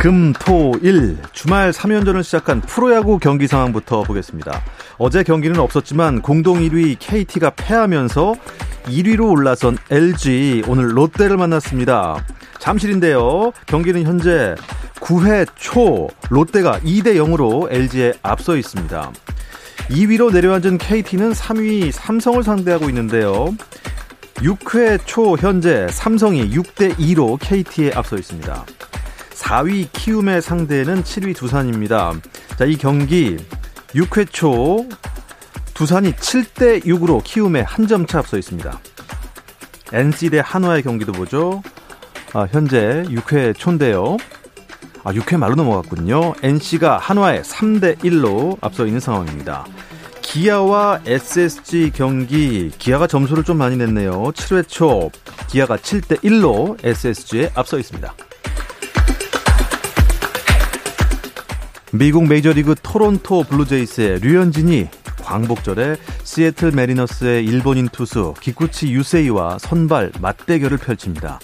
금, 토, 일 주말 3연전을 시작한 프로야구 경기 상황부터 보겠습니다. 어제 경기는 없었지만 공동 1위 KT가 패하면서 1위로 올라선 LG 오늘 롯데를 만났습니다. 잠실인데요. 경기는 현재 9회 초 롯데가 2대 0으로 LG에 앞서 있습니다. 2위로 내려앉은 KT는 3위 삼성을 상대하고 있는데요. 6회 초 현재 삼성이 6대 2로 KT에 앞서 있습니다. 4위 키움의 상대는 7위 두산입니다. 자, 이 경기 6회 초 두산이 7대 6으로 키움에 한 점 차 앞서 있습니다. NC 대 한화의 경기도 보죠. 아, 현재 6회 초인데요. 아, 6회 말로 넘어갔군요. NC가 한화에 3대 1로 앞서 있는 상황입니다. 기아와 SSG 경기 기아가 점수를 좀 많이 냈네요. 7회 초 기아가 7대 1로 SSG에 앞서 있습니다. 미국 메이저리그 토론토 블루제이스의 류현진이 광복절에 시애틀 매리너스의 일본인 투수 기쿠치 유세이와 선발 맞대결을 펼칩니다.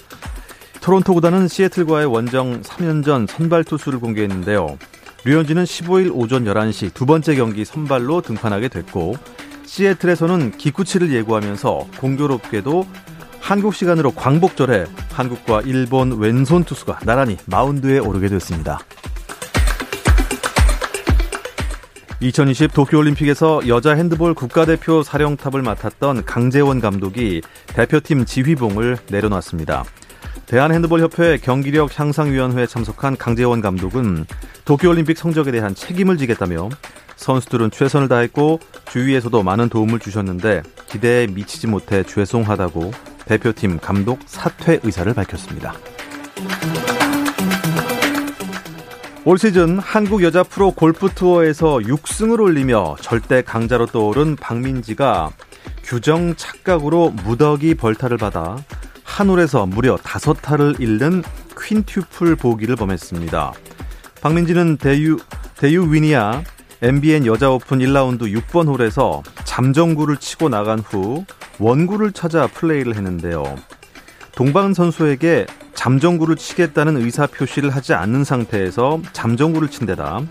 토론토 구단은 시애틀과의 원정 3연전 선발 투수를 공개했는데요. 류현진은 15일 오전 11시 두 번째 경기 선발로 등판하게 됐고 시애틀에서는 기쿠치를 예고하면서 공교롭게도 한국 시간으로 광복절에 한국과 일본 왼손 투수가 나란히 마운드에 오르게 됐습니다. 2020 도쿄올림픽에서 여자 핸드볼 국가대표 사령탑을 맡았던 강재원 감독이 대표팀 지휘봉을 내려놨습니다. 대한핸드볼협회 경기력 향상위원회에 참석한 강재원 감독은 도쿄올림픽 성적에 대한 책임을 지겠다며 선수들은 최선을 다했고 주위에서도 많은 도움을 주셨는데 기대에 미치지 못해 죄송하다고 대표팀 감독 사퇴 의사를 밝혔습니다. 올 시즌 한국 여자 프로 골프 투어에서 6승을 올리며 절대 강자로 떠오른 박민지가 규정 착각으로 무더기 벌타를 받아 한 홀에서 무려 다섯 타를 잃는 퀸튜플 보기를 범했습니다. 박민지는 대유, 대유 위니아 MBN 여자 오픈 1라운드 6번 홀에서 잠정구를 치고 나간 후 원구를 찾아 플레이를 했는데요. 동방 선수에게 잠정구를 치겠다는 의사 표시를 하지 않는 상태에서 잠정구를 친 데다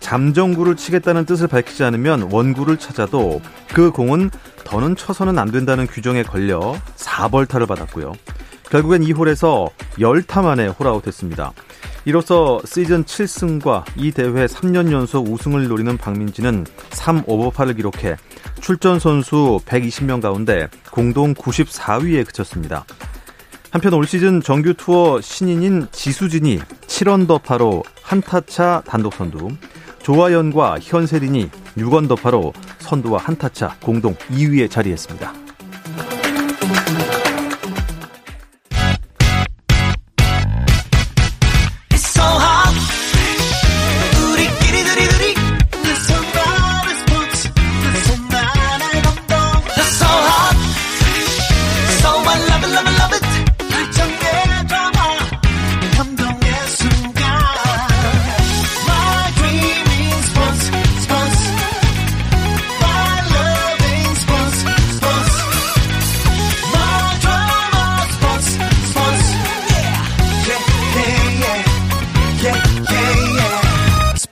잠정구를 치겠다는 뜻을 밝히지 않으면 원구를 찾아도 그 공은 더는 쳐서는 안 된다는 규정에 걸려 4벌타를 받았고요. 결국엔 이 홀에서 10타 만에 홀아웃 했습니다. 이로써 시즌 7승과 이 대회 3년 연속 우승을 노리는 박민지는 3오버파를 기록해 출전 선수 120명 가운데 공동 94위에 그쳤습니다. 한편 올 시즌 정규 투어 신인인 지수진이 7언더파로 한타차 단독 선두, 조하연과 현세린이 6언더파로 선두와 한타차 공동 2위에 자리했습니다.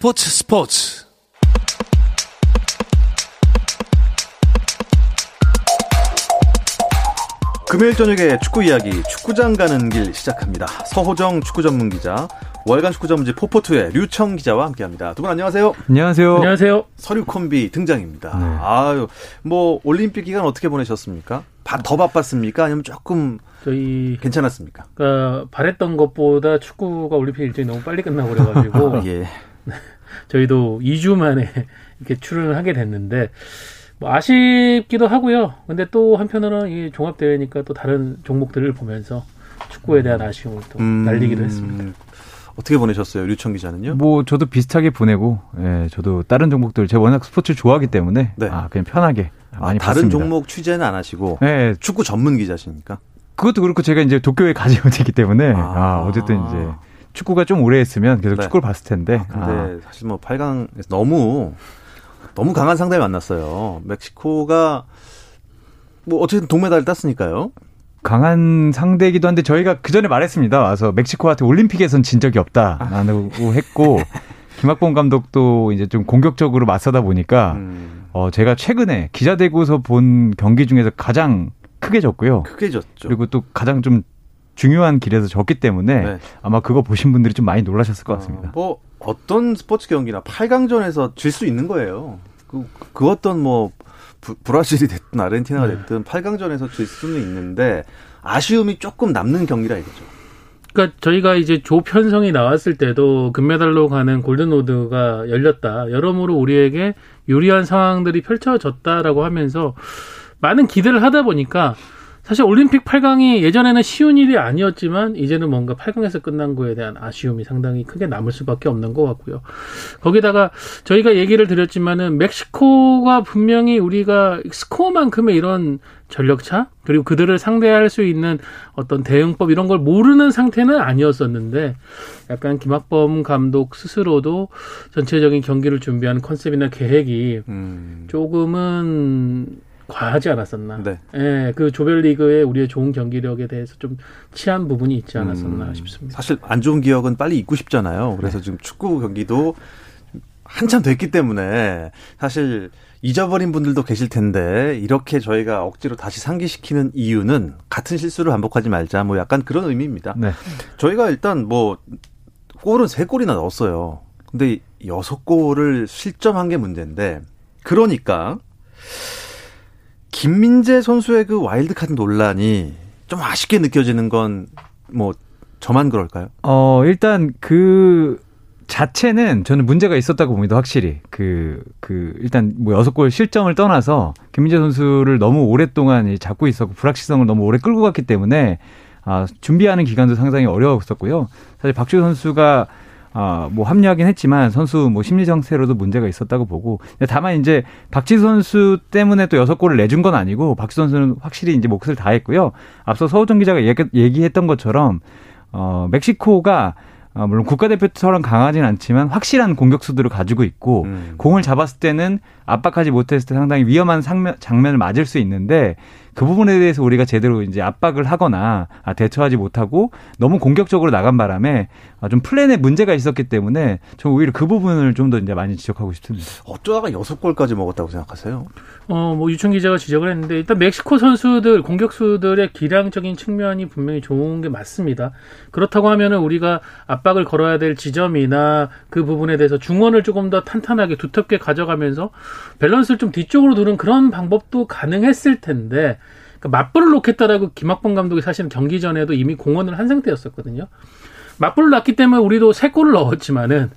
스포츠 스포츠 금요일 저녁에 축구 이야기 축구장 가는 길 시작합니다. 서호정 축구 전문 기자, 월간 축구 전문지 포포투의 류청 기자와 함께합니다. 두 분 안녕하세요. 안녕하세요. 안녕하세요. 서류 콤비 등장입니다. 네. 아유, 뭐 올림픽 기간 어떻게 보내셨습니까? 더 바빴습니까? 아니면 조금 저희 괜찮았습니까? 그러니까 바랬던 것보다 축구가 올림픽 일정이 너무 빨리 끝나고 그래가지고 예. 저희도 2주 만에 이렇게 출연을 하게 됐는데 뭐 아쉽기도 하고요. 근데 또 한편으로는 이 종합 대회니까 또 다른 종목들을 보면서 축구에 대한 아쉬움을 또 음, 날리기도 했습니다. 어떻게 보내셨어요, 류청 기자는요? 뭐 저도 비슷하게 보내고, 예, 저도 다른 종목들 제가 워낙 스포츠 좋아하기 때문에 네. 아 그냥 편하게 많이 아, 다른 봤습니다. 종목 취재는 안 하시고, 네. 축구 전문 기자십니까? 그것도 그렇고 제가 이제 도쿄에 가지고 있기 때문에 아, 아 어쨌든 이제 축구가 좀 오래 했으면 계속 네. 축구를 봤을 텐데. 아, 근데 아. 사실 뭐 8강에서 너무 너무 강한 상대를 만났어요. 멕시코가 뭐 어쨌든 동메달을 땄으니까요. 강한 상대이기도 한데 저희가 그 전에 말했습니다. 와서 멕시코한테 올림픽에선 진 적이 없다라고 했고 김학범 감독도 이제 좀 공격적으로 맞서다 보니까 음. 어 제가 최근에 기자대구에서 본 경기 중에서 가장 크게 졌고요. 크게 졌죠. 그리고 또 가장 좀 중요한 길에서 졌기 때문에 네. 아마 그거 보신 분들이 좀 많이 놀라셨을 것 같습니다. 어, 뭐 어떤 스포츠 경기나 8강전에서 질 수 있는 거예요. 그, 그 어떤 뭐 부, 브라질이 됐든 아르헨티나가 네. 됐든 네. 8강전에서 질 수는 있는데 아쉬움이 조금 남는 경기라 이거죠. 그러니까 저희가 이제 조 편성이 나왔을 때도 금메달로 가는 골든로드가 열렸다. 여러모로 우리에게 유리한 상황들이 펼쳐졌다라고 하면서 많은 기대를 하다 보니까 사실 올림픽 8강이 예전에는 쉬운 일이 아니었지만 이제는 뭔가 8강에서 끝난 거에 대한 아쉬움이 상당히 크게 남을 수밖에 없는 것 같고요. 거기다가 저희가 얘기를 드렸지만은 멕시코가 분명히 우리가 스코어만큼의 이런 전력차 그리고 그들을 상대할 수 있는 어떤 대응법 이런 걸 모르는 상태는 아니었었는데 약간 김학범 감독 스스로도 전체적인 경기를 준비하는 컨셉이나 계획이 음. 조금은 과하지 않았었나. 네. 예, 그 조별리그의 우리의 좋은 경기력에 대해서 좀 취한 부분이 있지 않았었나 음, 싶습니다. 사실 안 좋은 기억은 빨리 잊고 싶잖아요. 그래서 네. 지금 축구 경기도 한참 됐기 때문에 사실 잊어버린 분들도 계실 텐데 이렇게 저희가 억지로 다시 상기시키는 이유는 같은 실수를 반복하지 말자 뭐 약간 그런 의미입니다. 네. 저희가 일단 뭐 골은 세 골이나 넣었어요. 근데 여섯 골을 실점한 게 문제인데 그러니까 김민재 선수의 그 와일드카드 논란이 좀 아쉽게 느껴지는 건 뭐 저만 그럴까요? 어, 일단 그 자체는 저는 문제가 있었다고 봅니다, 확실히. 그, 그, 일단 뭐 여섯 골 실점을 떠나서 김민재 선수를 너무 오랫동안 잡고 있었고 불확실성을 너무 오래 끌고 갔기 때문에 아, 준비하는 기간도 상당히 어려웠었고요. 사실 박주 선수가 아, 뭐 합류하긴 했지만 선수 뭐 심리 정세로도 문제가 있었다고 보고 다만 이제 박지 선수 때문에 또 여섯 골을 내준 건 아니고 박지 선수는 확실히 이제 몫을 다했고요. 앞서 서우정 기자가 얘기, 얘기했던 것처럼 어 멕시코가 어, 물론 국가대표처럼 강하진 않지만 확실한 공격수들을 가지고 있고 음. 공을 잡았을 때는 압박하지 못했을 때 상당히 위험한 상면, 장면을 맞을 수 있는데 그 부분에 대해서 우리가 제대로 이제 압박을 하거나 아, 대처하지 못하고 너무 공격적으로 나간 바람에 아, 좀 플랜에 문제가 있었기 때문에 저는 오히려 그 부분을 좀 더 이제 많이 지적하고 싶습니다. 어쩌다가 여섯 골까지 먹었다고 생각하세요? 어, 뭐 유청 기자가 지적을 했는데 일단 멕시코 선수들 공격수들의 기량적인 측면이 분명히 좋은 게 맞습니다. 그렇다고 하면은 우리가 압박을 걸어야 될 지점이나 그 부분에 대해서 중원을 조금 더 탄탄하게 두텁게 가져가면서 밸런스를 좀 뒤쪽으로 두는 그런 방법도 가능했을 텐데 그러니까 맞불을 놓겠다라고 김학범 감독이 사실은 경기 전에도 이미 공언을 한 상태였었거든요. 맞불을 놨기 때문에 우리도 세 골을 넣었지만은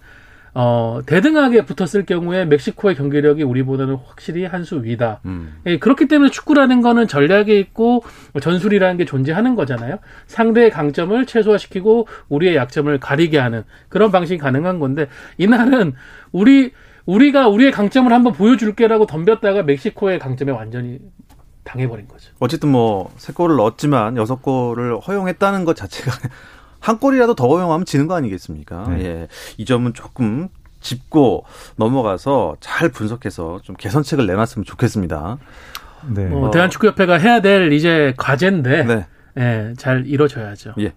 어, 대등하게 붙었을 경우에 멕시코의 경기력이 우리보다는 확실히 한 수 위다. 음. 예, 그렇기 때문에 축구라는 거는 전략이 있고 전술이라는 게 존재하는 거잖아요. 상대의 강점을 최소화시키고 우리의 약점을 가리게 하는 그런 방식이 가능한 건데 이날은 우리 우리가 우리의 강점을 한번 보여줄게라고 덤볐다가 멕시코의 강점에 완전히 당해버린 거죠. 어쨌든 뭐 세 골을 넣었지만 여섯 골을 허용했다는 것 자체가 한 골이라도 더 허용하면 지는 거 아니겠습니까? 네. 예. 이 점은 조금 짚고 넘어가서 잘 분석해서 좀 개선책을 내놨으면 좋겠습니다. 네. 어, 대한축구협회가 해야 될 이제 과제인데 네. 예, 잘 이뤄져야죠. 예.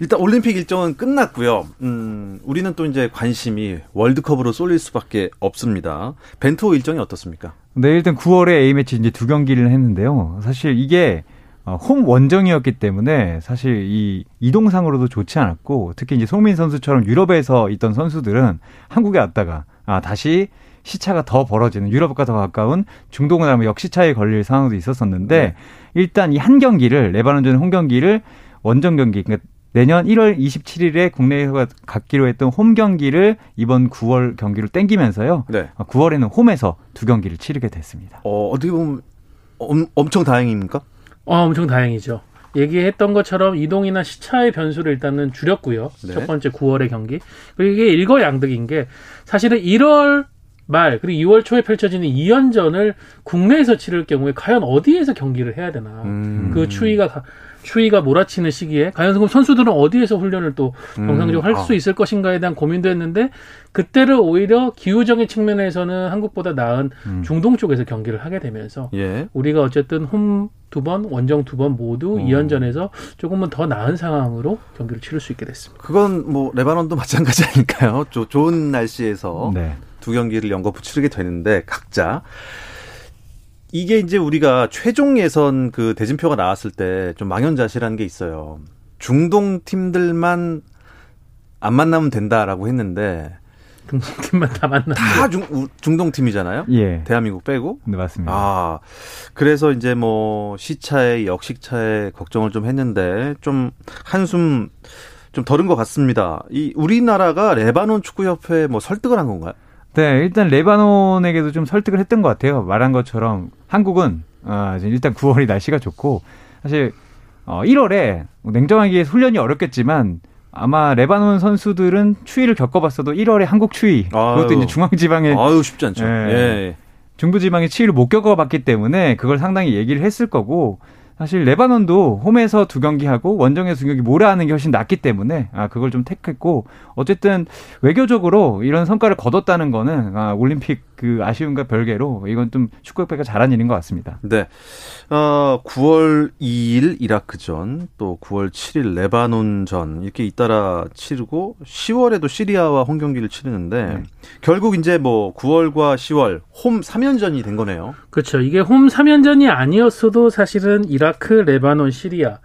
일단 올림픽 일정은 끝났고요. 음, 우리는 또 이제 관심이 월드컵으로 쏠릴 수밖에 없습니다. 벤투 일정이 어떻습니까? 네, 일단 9월에 A매치 이제 두 경기를 했는데요. 사실 이게 어, 홈 원정이었기 때문에 사실 이 이동상으로도 좋지 않았고 특히 이제 송민 선수처럼 유럽에서 있던 선수들은 한국에 왔다가 아, 다시 시차가 더 벌어지는 유럽과 더 가까운 중동을 하면 역시차에 걸릴 상황도 있었었는데 네. 일단 이 한 경기를 레바논전 홈 경기를 원정 경기 그러니까 내년 1월 27일에 국내에서 갖기로 했던 홈 경기를 이번 9월 경기로 땡기면서요. 네. 9월에는 홈에서 두 경기를 치르게 됐습니다. 어, 어떻게 보면 엄, 엄청 다행입니까? 어, 엄청 다행이죠. 얘기했던 것처럼 이동이나 시차의 변수를 일단은 줄였고요. 네. 첫 번째 9월의 경기. 그리고 이게 일거양득인 게 사실은 1월 말 그리고 2월 초에 펼쳐지는 2연전을 국내에서 치를 경우에 과연 어디에서 경기를 해야 되나. 음. 그 추위가 가- 추위가 몰아치는 시기에 과연 그럼 선수들은 어디에서 훈련을 또 음. 정상적으로 할 아. 수 있을 것인가에 대한 고민도 했는데 그때를 오히려 기후적인 측면에서는 한국보다 나은 음. 중동 쪽에서 경기를 하게 되면서 예. 우리가 어쨌든 홈 두 번, 원정 두 번 모두 어. 이 2연전에서 조금은 더 나은 상황으로 경기를 치를 수 있게 됐습니다. 그건 뭐 레바논도 마찬가지 아닐까요? 조, 좋은 날씨에서 네. 두 경기를 연거푸 치르게 되는데 각자 이게 이제 우리가 최종 예선 그 대진표가 나왔을 때 좀 망연자실한 게 있어요. 중동 팀들만 안 만나면 된다라고 했는데 팀만 다 만나. 다 중, 우- 중동 팀이잖아요. 예. 대한민국 빼고. 네, 맞습니다. 아, 그래서 이제 뭐 시차에 역식차에 걱정을 좀 했는데 좀 한숨 좀 덜은 것 같습니다. 이 우리나라가 레바논 축구협회에 뭐 설득을 한 건가요? 네, 일단 레바논에게도 좀 설득을 했던 것 같아요. 말한 것처럼 한국은 어, 일단 9월이 날씨가 좋고 사실 어, 1월에 냉정하게 훈련이 어렵겠지만 아마 레바논 선수들은 추위를 겪어봤어도 1월에 한국 추위 그것도 아유. 이제 중앙지방의 아유 쉽지 않죠. 예. 예. 중부지방의 추위를 못 겪어봤기 때문에 그걸 상당히 얘기를 했을 거고 사실 레바논도 홈에서 두 경기 하고 원정에서 두 경기 몰아하는 게 훨씬 낫기 때문에 아 그걸 좀 택했고 어쨌든 외교적으로 이런 성과를 거뒀다는 거는 아 올림픽 그 아쉬움과 별개로 이건 좀 축구협회가 잘한 일인 것 같습니다. 네. 어, 9월 2일 이라크전, 또 9월 7일 레바논전 이렇게 잇따라 치르고 10월에도 시리아와 홈 경기를 치르는데 네. 결국 이제 뭐 9월과 10월 홈 3연전이 된 거네요. 그렇죠. 이게 홈 3연전이 아니었어도 사실은 이라크, 레바논, 시리아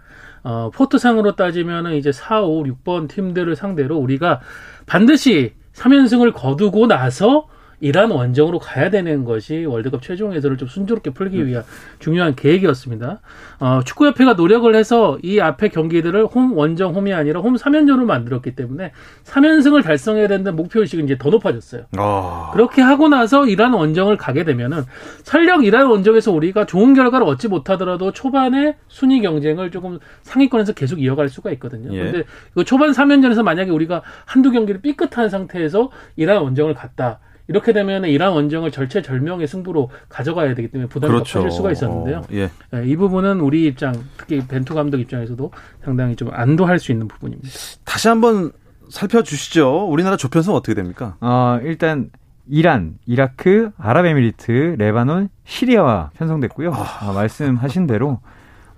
어, 포트상으로 따지면은 이제 4, 5, 6번 팀들을 상대로 우리가 반드시 3연승을 거두고 나서 이란 원정으로 가야 되는 것이 월드컵 최종 예선을 좀 순조롭게 풀기 위한 중요한 계획이었습니다. 어, 축구협회가 노력을 해서 이 앞에 경기들을 홈 원정 홈이 아니라 홈 3연전으로 만들었기 때문에 3연승을 달성해야 된다는 목표의식이 이제 더 높아졌어요. 아. 그렇게 하고 나서 이란 원정을 가게 되면은 설령 이란 원정에서 우리가 좋은 결과를 얻지 못하더라도 초반에 순위 경쟁을 조금 상위권에서 계속 이어갈 수가 있거든요. 예. 그런데 그 초반 3연전에서 만약에 우리가 한두 경기를 삐끗한 상태에서 이란 원정을 갔다. 이렇게 되면 이란 원정을 절체절명의 승부로 가져가야 되기 때문에 부담이 그렇죠. 더 커질 수가 있었는데요. 어, 예. 예, 이 부분은 우리 입장, 특히 벤투 감독 입장에서도 상당히 좀 안도할 수 있는 부분입니다. 다시 한번 살펴주시죠. 우리나라 조편성 어떻게 됩니까? 어 일단 이란, 이라크, 아랍에미리트, 레바논, 시리아와 편성됐고요. 아, 말씀하신 대로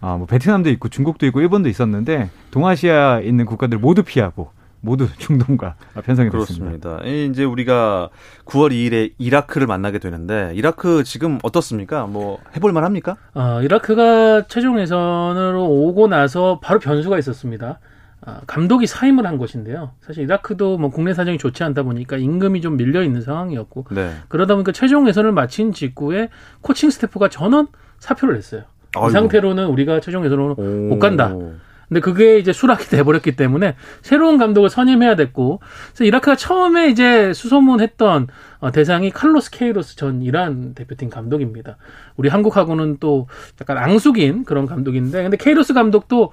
아, 뭐 베트남도 있고 중국도 있고 일본도 있었는데 동아시아에 있는 국가들 모두 피하고 모두 중동과 편성이 됐습니다. 그렇습니다. 이 이제 우리가 9월 2일에 이라크를 만나게 되는데 이라크 지금 어떻습니까? 뭐 해볼 만 합니까? 어, 이라크가 최종 예선으로 오고 나서 바로 변수가 있었습니다. 아, 감독이 사임을 한 것인데요. 사실 이라크도 뭐 국내 사정이 좋지 않다 보니까 임금이 좀 밀려 있는 상황이었고 네. 그러다 보니까 최종 예선을 마친 직후에 코칭 스태프가 전원 사표를 냈어요. 아이고. 이 상태로는 우리가 최종 예선으로 오. 못 간다. 근데 그게 이제 수락이 돼버렸기 때문에 새로운 감독을 선임해야 됐고, 그래서 이라크가 처음에 이제 수소문했던 어, 대상이 칼로스 케이로스 전 이란 대표팀 감독입니다. 우리 한국하고는 또 약간 앙숙인 그런 감독인데, 근데 케이로스 감독도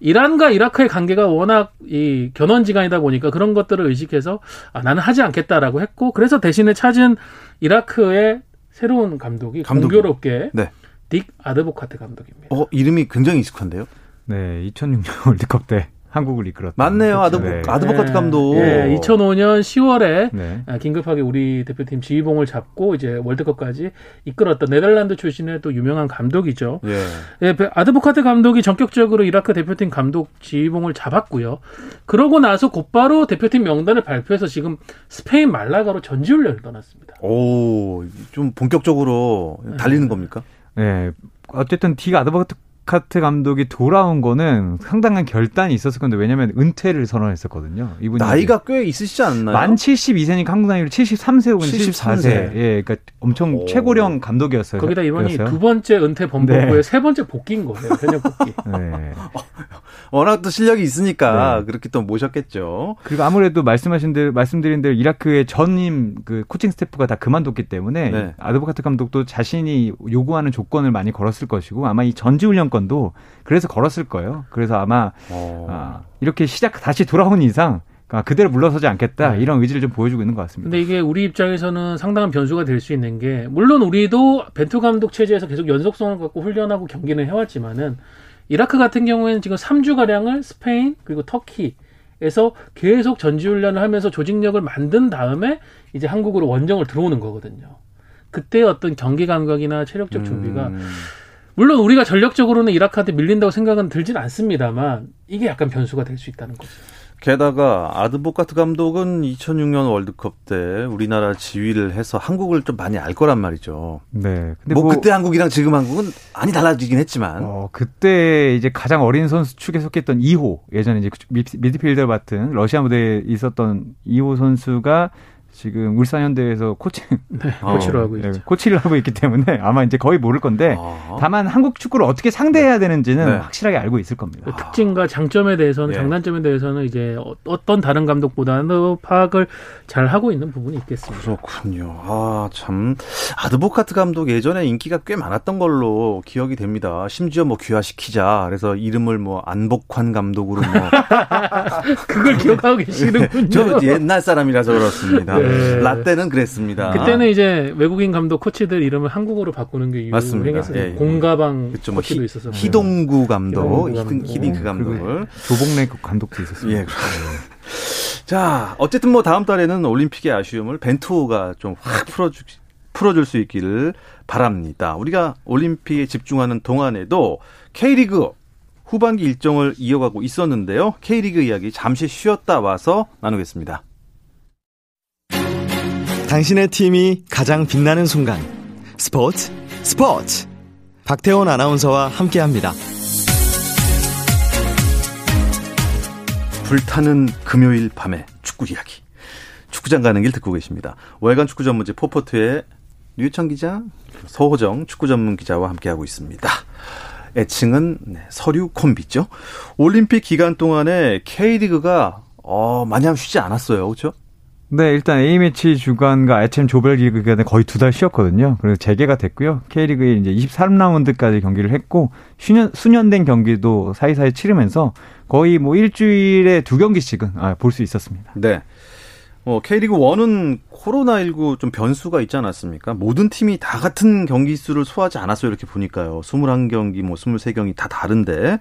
이란과 이라크의 관계가 워낙 이 견원지간이다 보니까 그런 것들을 의식해서 아, 나는 하지 않겠다라고 했고, 그래서 대신에 찾은 이라크의 새로운 감독이 감독이. 공교롭게 네. 딕 아드보카트 감독입니다. 어, 이름이 굉장히 익숙한데요? 네, 2006년 월드컵 때 한국을 이끌었다. 맞네요. 아드보, 네. 아드보카트 감독. 예, 2005년 10월에 네. 아, 긴급하게 우리 대표팀 지휘봉을 잡고 이제 월드컵까지 이끌었던 네덜란드 출신의 또 유명한 감독이죠. 예. 예, 베- 아드보카트 감독이 전격적으로 이라크 대표팀 감독 지휘봉을 잡았고요. 그러고 나서 곧바로 대표팀 명단을 발표해서 지금 스페인 말라가로 전지훈련을 떠났습니다. 오, 좀 본격적으로 달리는 겁니까? 네. 어쨌든 딕 아드버트 아드보카트 감독이 돌아온 거는 상당한 결단이 있었을 건데 왜냐면 은퇴를 선언했었거든요. 이분 나이가 꽤 있으시지 않나요? 만 72세니까 한국 나이로 73세 혹은 73세. 73세. 예, 그러니까 엄청 오. 최고령 감독이었어요. 거기다 이번이 두 번째 은퇴 범벅 후에 네. 세 번째 복귀인 거예요. 변형 복귀. 네. 워낙 또 실력이 있으니까 네. 그렇게 또 모셨겠죠. 그리고 아무래도 말씀하신 대로 말씀드린 대로 이라크의 전임 그 코칭 스태프가 다 그만뒀기 때문에 네. 아드보카트 감독도 자신이 요구하는 조건을 많이 걸었을 것이고 아마 이 전지 훈련권도 그래서 걸었을 거예요. 그래서 아마 어. 아, 이렇게 시작 다시 돌아온 이상 아, 그대로 물러서지 않겠다 네. 이런 의지를 좀 보여주고 있는 것 같습니다. 근데 이게 우리 입장에서는 상당한 변수가 될 수 있는 게 물론 우리도 벤투 감독 체제에서 계속 연속성을 갖고 훈련하고 경기는 해왔지만은 이라크 같은 경우에는 지금 3주 가량을 스페인 그리고 터키에서 계속 전지훈련을 하면서 조직력을 만든 다음에 이제 한국으로 원정을 들어오는 거거든요. 그때 어떤 경기 감각이나 체력적 준비가 음. 물론 우리가 전력적으로는 이라크한테 밀린다고 생각은 들진 않습니다만 이게 약간 변수가 될 수 있다는 거죠. 게다가 아드보카트 감독은 2006년 월드컵 때 우리나라 지휘를 해서 한국을 좀 많이 알 거란 말이죠. 네. 근데 뭐, 뭐 그때 한국이랑 지금 한국은 많이 달라지긴 했지만. 어, 그때 이제 가장 어린 선수 축에 속했던 2호 예전에 이제 미드필더 맡은 러시아 무대에 있었던 2호 선수가 지금 울산현대에서 코칭 네, 코치를 어, 하고 있죠. 네, 코치를 하고 있기 때문에 아마 이제 거의 모를 건데 아. 다만 한국 축구를 어떻게 상대해야 되는지는 네. 확실하게 알고 있을 겁니다. 그 특징과 장점에 대해서는 예. 장단점에 대해서는 이제 어떤 다른 감독보다는 파악을 잘 하고 있는 부분이 있겠습니다. 그렇군요. 아, 참 아드보카트 감독 예전에 인기가 꽤 많았던 걸로 기억이 됩니다. 심지어 뭐 귀화시키자. 그래서 이름을 뭐 안복환 감독으로 뭐 그걸 기억하고 계시는군요. 저 옛날 사람이라서 그렇습니다. 네. 라떼는 그랬습니다. 그때는 이제 외국인 감독 코치들 이름을 한국어로 바꾸는 게 유행했어요. 예, 예. 공가방 그쵸, 뭐 코치도 있었어요. 희동구 감독, 히딩크 감독을 조봉래 감독도 있었어요. 예. 자, 어쨌든 뭐 다음 달에는 올림픽의 아쉬움을 벤투호가 좀 확 풀어주 풀어줄 수 있기를 바랍니다. 우리가 올림픽에 집중하는 동안에도 K리그 후반기 일정을 이어가고 있었는데요. K리그 이야기 잠시 쉬었다 와서 나누겠습니다. 당신의 팀이 가장 빛나는 순간 스포츠 스포츠 박태원 아나운서와 함께 합니다. 불타는 금요일 밤의 축구 이야기. 축구장 가는 길 듣고 계십니다. 월간 축구 전문지 포포트의 류천 기자, 서호정 축구 전문 기자와 함께하고 있습니다. 애칭은 네, 서류 콤비죠. 올림픽 기간 동안에 K리그가 어, 마냥 쉬지 않았어요. 그렇죠? 네, 일단 A매치 주간과 HM 조별리그 기간에 거의 두 달 쉬었거든요. 그래서 재개가 됐고요. K리그에 이제 23라운드까지 경기를 했고 수년, 수년된 경기도 사이사이 치르면서 거의 뭐 일주일에 두 경기씩은 아, 볼 수 있었습니다. 네. 어, K리그 1은 코로나19 좀 변수가 있지 않았습니까? 모든 팀이 다 같은 경기 수를 소화하지 않았어요. 이렇게 보니까요. 21경기, 뭐 23경기 다 다른데.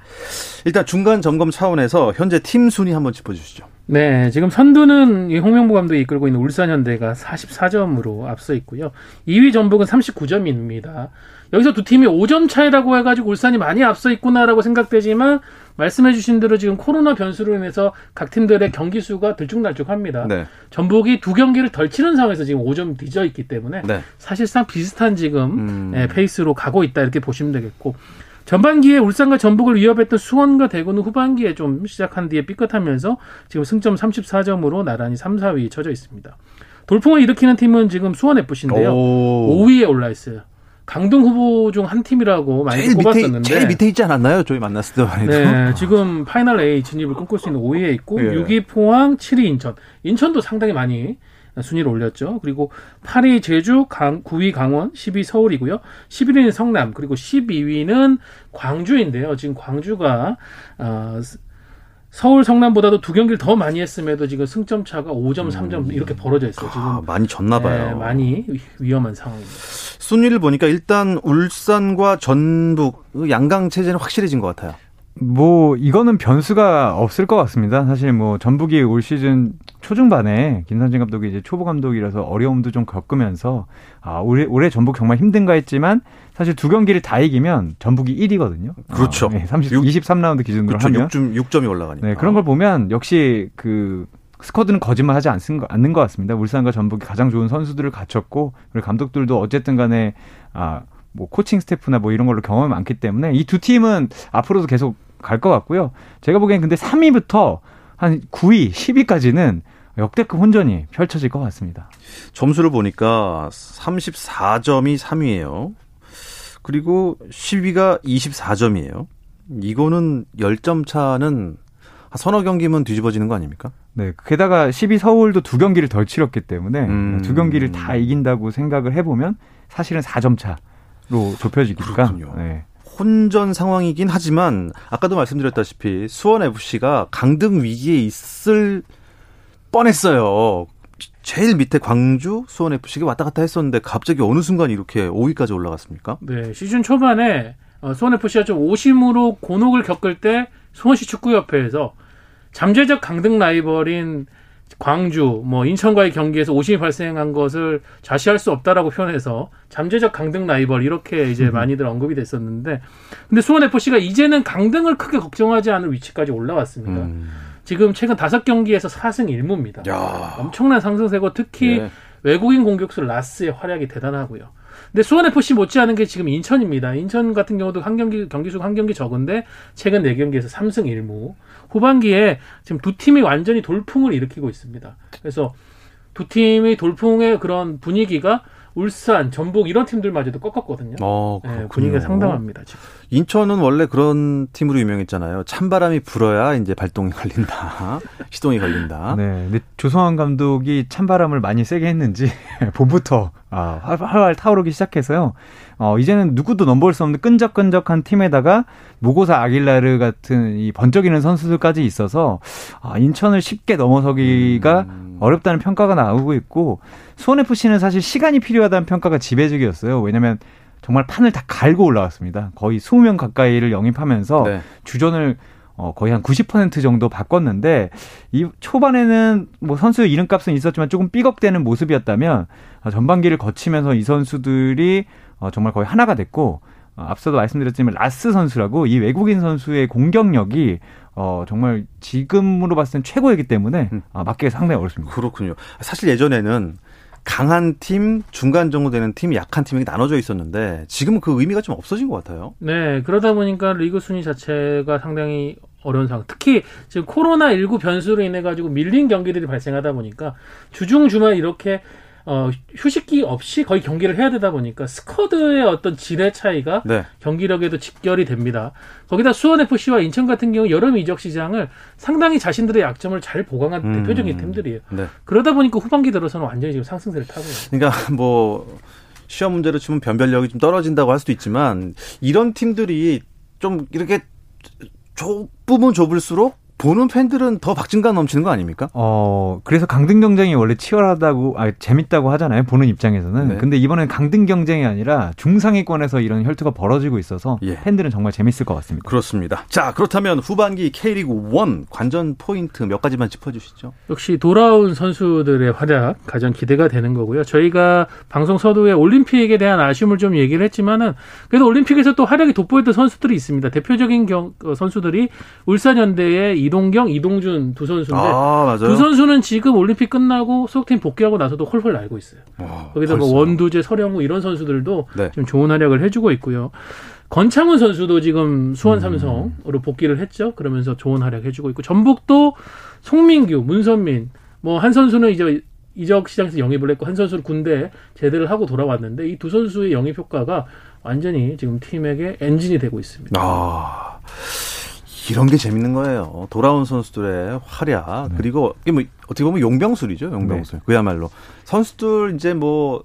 일단 중간 점검 차원에서 현재 팀 순위 한번 짚어 주시죠. 네, 지금 선두는 홍명보 감독이 이끌고 있는 울산현대가 44점으로 앞서 있고요. 2위 전북은 39점입니다. 여기서 두 팀이 5점 차이라고 해가지고 울산이 많이 앞서 있구나라고 생각되지만 말씀해주신 대로 지금 코로나 변수로 인해서 각 팀들의 경기 수가 들쭉날쭉합니다. 네. 전북이 두 경기를 덜 치는 상황에서 지금 5점 뒤져 있기 때문에 네. 사실상 비슷한 지금 음. 네, 페이스로 가고 있다 이렇게 보시면 되겠고 전반기에 울산과 전북을 위협했던 수원과 대구는 후반기에 좀 시작한 뒤에 삐끗하면서 지금 승점 34점으로 나란히 3, 4위 쳐져 있습니다. 돌풍을 일으키는 팀은 지금 수원 FC인데요. 오. 5위에 올라 있어요. 강등 후보 중 한 팀이라고 많이 제일 꼽았었는데 밑에, 제일 밑에 있지 않았나요? 저희 만났을 때. 네, 지금 final A 진입을 꿈꿀 수 있는 5위에 있고 예. 6위 포항, 7위 인천. 인천도 상당히 많이 순위를 올렸죠. 그리고 8위 제주, 강, 9위 강원, 10위 서울이고요. 11위는 성남, 그리고 12위는 광주인데요. 지금 광주가 어, 서울 성남보다도 두 경기를 더 많이 했음에도 지금 승점 차가 5점, 3점 음. 이렇게 벌어져 있어요. 지금 아, 많이 졌나 봐요. 네, 많이 위험한 상황입니다. 순위를 보니까 일단 울산과 전북 양강 체제는 확실해진 것 같아요. 뭐 이거는 변수가 없을 것 같습니다. 사실 뭐 전북이 올 시즌 초중반에 김선진 감독이 이제 초보 감독이라서 어려움도 좀 겪으면서 아 올해 올해 전북 정말 힘든가 했지만 사실 두 경기를 다 이기면 전북이 1위거든요. 그렇죠. 아, 네, 30, 23라운드 기준으로 그렇죠. 하면 6점, 6점이 올라가니까. 네, 그런 걸 보면 역시 그 스쿼드는 거짓말하지 않는 것 같습니다. 울산과 전북이 가장 좋은 선수들을 갖췄고 그리고 감독들도 어쨌든 간에 아뭐 코칭 스태프나 뭐 이런 걸로 경험이 많기 때문에 이 두 팀은 앞으로도 계속 갈 것 같고요. 제가 보기엔 근데 3위부터 한 9위, 10위까지는 역대급 혼전이 펼쳐질 것 같습니다. 점수를 보니까 34점이 3위예요. 그리고 10위가 24점이에요. 이거는 10점 차는 서너 경기면 뒤집어지는 거 아닙니까? 네. 게다가 12 서울도 두 경기를 덜 치렀기 때문에 음. 두 경기를 다 이긴다고 생각을 해보면 사실은 4점 차로 좁혀지니까. 그렇군요. 네. 혼전 상황이긴 하지만 아까도 말씀드렸다시피 수원 FC가 강등 위기에 있을 뻔했어요. 제일 밑에 광주 수원 FC가 왔다 갔다 했었는데 갑자기 어느 순간 이렇게 5위까지 올라갔습니까? 네, 시즌 초반에 어, 수원 FC가 좀 오심으로 곤혹을 겪을 때 수원시 축구협회에서 잠재적 강등 라이벌인 광주, 뭐 인천과의 경기에서 오심이 발생한 것을 좌시할 수 없다라고 표현해서 잠재적 강등 라이벌 이렇게 이제 많이들 언급이 됐었는데, 근데 수원 FC가 이제는 강등을 크게 걱정하지 않을 위치까지 올라왔습니다. 음. 지금 최근 다섯 경기에서 4승 1무입니다. 야. 엄청난 상승세고 특히 예. 외국인 공격수 라스의 활약이 대단하고요. 근데 수원 FC 못지않은 게 지금 인천입니다. 인천 같은 경우도 한 경기 경기 수가 한 경기 적은데 최근 네 경기에서 3승 1무. 후반기에 지금 두 팀이 완전히 돌풍을 일으키고 있습니다. 그래서 두 팀의 돌풍의 그런 분위기가 울산, 전북 이런 팀들마저도 꺾었거든요. 어, 네. 분위기가 상당합니다. 지금. 인천은 원래 그런 팀으로 유명했잖아요. 찬바람이 불어야 이제 발동이 걸린다. 시동이 걸린다. 네. 근데 조성환 감독이 찬바람을 많이 세게 했는지 봄부터 아, 활- 활활 타오르기 시작해서요. 어, 이제는 누구도 넘볼 수 없는 끈적끈적한 팀에다가 무고사 아길라르 같은 이 번쩍이는 선수들까지 있어서 아, 인천을 쉽게 넘어서기가 음. 어렵다는 평가가 나오고 있고 수원 FC는 사실 시간이 필요하다는 평가가 지배적이었어요. 왜냐하면 정말 판을 다 갈고 올라왔습니다. 거의 20명 가까이를 영입하면서 네. 주전을 어, 거의 한 90% 정도 바꿨는데 이 초반에는 뭐 선수 이름값은 있었지만 조금 삐걱대는 모습이었다면 어, 전반기를 거치면서 이 선수들이 어, 정말 거의 하나가 됐고 어, 앞서도 말씀드렸지만 라스 선수라고 이 외국인 선수의 공격력이 어, 정말 지금으로 봤을 땐 최고이기 때문에 음. 어, 맞기가 상당히 어렵습니다. 그렇군요. 사실 예전에는 강한 팀, 중간 정도 되는 팀, 약한 팀이 나눠져 있었는데 지금은 그 의미가 좀 없어진 것 같아요. 네, 그러다 보니까 리그 순위 자체가 상당히 어려운 상황. 특히 지금 코로나 19 변수로 인해 가지고 밀린 경기들이 발생하다 보니까 주중 주말 이렇게 어, 휴식기 없이 거의 경기를 해야 되다 보니까 스쿼드의 어떤 질의 차이가 네. 경기력에도 직결이 됩니다. 거기다 수원 FC와 인천 같은 경우 여름 이적 시장을 상당히 자신들의 약점을 잘 보강한 음. 대표적인 팀들이에요. 네. 그러다 보니까 후반기 들어서는 완전히 지금 상승세를 타고요. 그러니까 뭐 시험 문제로 치면 변별력이 좀 떨어진다고 할 수도 있지만 이런 팀들이 좀 이렇게 좁으면 좁을수록 보는 팬들은 더 박진감 넘치는 거 아닙니까? 어, 그래서 강등 경쟁이 원래 치열하다고, 아, 재밌다고 하잖아요. 보는 입장에서는. 네. 근데 이번엔 강등 경쟁이 아니라 중상위권에서 이런 혈투가 벌어지고 있어서 예. 팬들은 정말 재밌을 것 같습니다. 그렇습니다. 자, 그렇다면 후반기 K리그 1 관전 포인트 몇 가지만 짚어주시죠. 역시 돌아온 선수들의 활약 가장 기대가 되는 거고요. 저희가 방송 서두에 올림픽에 대한 아쉬움을 좀 얘기를 했지만은 그래도 올림픽에서 또 활약이 돋보였던 선수들이 있습니다. 대표적인 경, 어, 선수들이 울산현대의 이 동경, 이동준 두 선수인데 아. 두 선수는 지금 올림픽 끝나고 소속팀 복귀하고 나서도 홀홀 날고 있어요. 와, 거기다 뭐. 원두재, 서령우 이런 선수들도 네. 지금 좋은 활약을 해주고 있고요. 건창훈 선수도 지금 수원 삼성으로 복귀를 했죠. 그러면서 좋은 활약 해주고 있고 전북도 송민규, 문선민 뭐 한 선수는 이제 이적 시장에서 영입을 했고 한 선수는 군대 제대를 하고 돌아왔는데 이 두 선수의 영입 효과가 완전히 지금 팀에게 엔진이 되고 있습니다. 아, 이런 게 재밌는 거예요. 돌아온 선수들의 활약 네. 그리고 이게 뭐 어떻게 보면 용병술이죠, 용병술. 그야말로 선수들 이제 뭐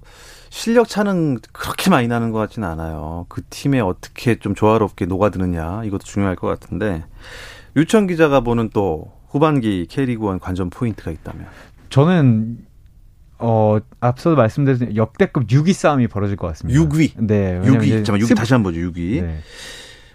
실력 차는 그렇게 많이 나는 것 같지는 않아요. 그 팀에 어떻게 좀 조화롭게 녹아드느냐 이것도 중요할 것 같은데 유천 기자가 보는 또 후반기 K리그1 관전 포인트가 있다면 저는, 어, 앞서도 말씀드린 역대급 6위 싸움이 벌어질 것 같습니다. 6위, 네. 왜냐면 6위, 이제 잠깐만 6위 스- 다시 한번 보죠. 6위. 네.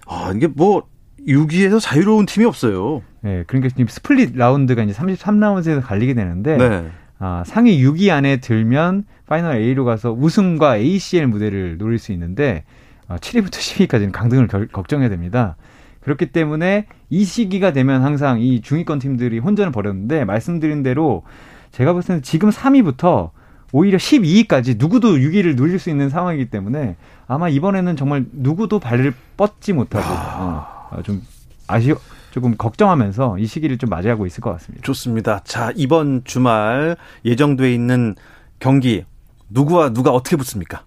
아 이게 뭐 6위에서 자유로운 팀이 없어요. 네. 그러니까 지금 스플릿 라운드가 이제 33라운드에서 갈리게 되는데, 네. 아, 상위 6위 안에 들면 파이널 A로 가서 우승과 ACL 무대를 노릴 수 있는데 아, 7위부터 10위까지는 강등을 결- 걱정해야 됩니다. 그렇기 때문에 이 시기가 되면 항상 이 중위권 팀들이 혼전을 벌였는데 말씀드린 대로 제가 볼 때는 지금 3위부터 오히려 12위까지 누구도 6위를 누릴 수 있는 상황이기 때문에 아마 이번에는 정말 누구도 발을 뻗지 못하고 아... 어, 좀 아쉬워 조금 걱정하면서 이 시기를 좀 맞이하고 있을 것 같습니다. 좋습니다. 자 이번 주말 예정돼 있는 경기 누구와 누가 어떻게 붙습니까?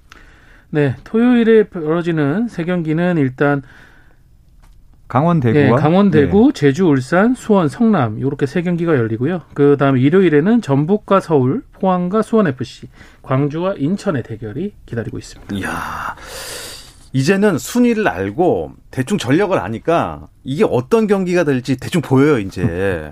네, 토요일에 벌어지는 세 경기는 일단 강원 대구와 네, 강원 대구, 네. 제주, 울산, 수원, 성남 이렇게 세 경기가 열리고요. 그다음에 일요일에는 전북과 서울, 포항과 수원 FC, 광주와 인천의 대결이 기다리고 있습니다. 이야. 이제는 순위를 알고 대충 전력을 아니까 이게 어떤 경기가 될지 대충 보여요, 이제.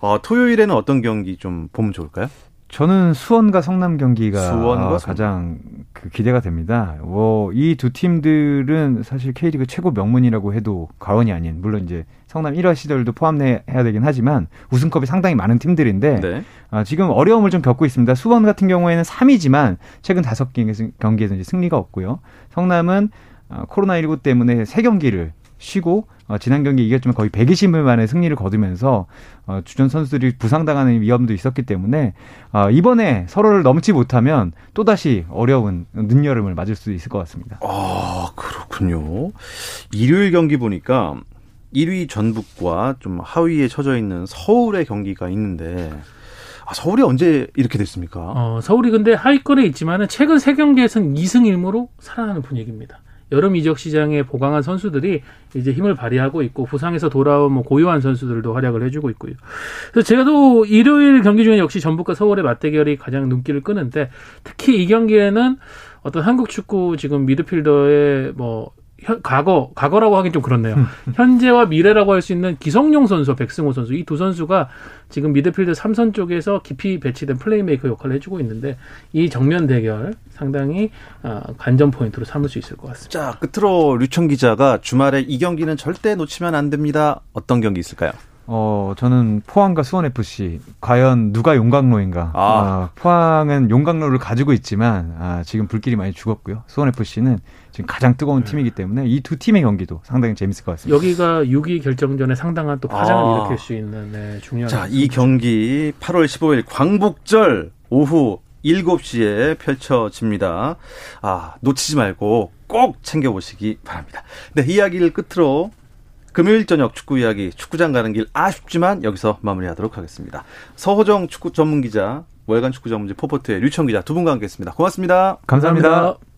어, 토요일에는 어떤 경기 좀 보면 좋을까요? 저는 수원과 성남 경기가 수원과 가장 그 기대가 됩니다. 뭐, 이두 팀들은 사실 K리그 최고 명문이라고 해도 과언이 아닌, 물론 이제 성남 1화 시절도 포함해야 되긴 하지만 우승컵이 상당히 많은 팀들인데 네. 아, 지금 어려움을 좀 겪고 있습니다. 수원 같은 경우에는 3위지만 최근 5경기에서 경기에서 이제 승리가 없고요. 성남은 아, 코로나19 때문에 3경기를 쉬고 어, 지난 경기 이겼지만 거의 120일 만에 승리를 거두면서 어, 주전 선수들이 부상당하는 위험도 있었기 때문에 어, 이번에 서로를 넘지 못하면 또 다시 어려운 늦여름을 맞을 수 있을 것 같습니다. 아 그렇군요. 일요일 경기 보니까 1위 전북과 좀 하위에 처져 있는 서울의 경기가 있는데 아, 서울이 언제 이렇게 됐습니까? 어, 서울이 근데 하위권에 있지만은 최근 세 경기에서는 2승 1무로 살아나는 분위기입니다. 여름 이적 시장에 보강한 선수들이 이제 힘을 발휘하고 있고 부상에서 돌아온 뭐 고요한 선수들도 활약을 해주고 있고요. 그래서 제가 또 일요일 경기 중에 역시 전북과 서울의 맞대결이 가장 눈길을 끄는데 특히 이 경기에는 어떤 한국 축구 지금 미드필더의 뭐 현, 과거, 과거라고 하긴 좀 그렇네요. 음. 현재와 미래라고 할 수 있는 기성용 선수, 백승호 선수 이 두 선수가 지금 미드필드 삼선 쪽에서 깊이 배치된 플레이메이커 역할을 해주고 있는데 이 정면 대결 상당히 어, 관전 포인트로 삼을 수 있을 것 같습니다. 자, 끝으로 류청 기자가 주말에 이 경기는 절대 놓치면 안 됩니다. 어떤 경기 있을까요? 어, 저는 포항과 수원 FC 과연 누가 용광로인가? 아. 아, 포항은 용광로를 가지고 있지만 아, 지금 불길이 많이 죽었고요. 수원 FC는 지금 가장 뜨거운 네. 팀이기 때문에 이 두 팀의 경기도 상당히 재밌을 것 같습니다. 여기가 6위 결정전에 상당한 또 파장을 아. 일으킬 수 있는 네, 중요한. 자, 이 경기 8월 15일 광복절 오후 7시에 펼쳐집니다. 아, 놓치지 말고 꼭 챙겨보시기 바랍니다. 네, 이야기를 끝으로 금요일 저녁 축구 이야기 축구장 가는 길 아쉽지만 여기서 마무리하도록 하겠습니다. 서호정 축구 전문 기자, 월간 축구 전문지 포포트의 류청 기자 두 분과 함께했습니다. 고맙습니다. 감사합니다. 감사합니다.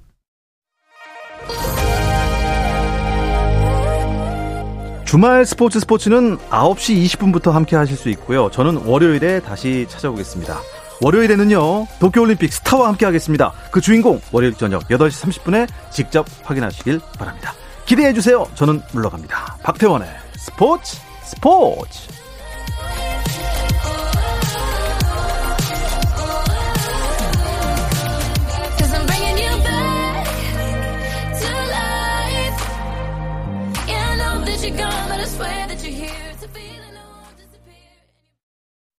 주말 스포츠 스포츠는 9시 20분부터 함께 하실 수 있고요. 저는 월요일에 다시 찾아오겠습니다. 월요일에는요, 도쿄올림픽 스타와 함께 하겠습니다. 그 주인공, 월요일 저녁 8시 30분에 직접 확인하시길 바랍니다. 기대해 주세요. 저는 물러갑니다. 박태원의 스포츠 스포츠.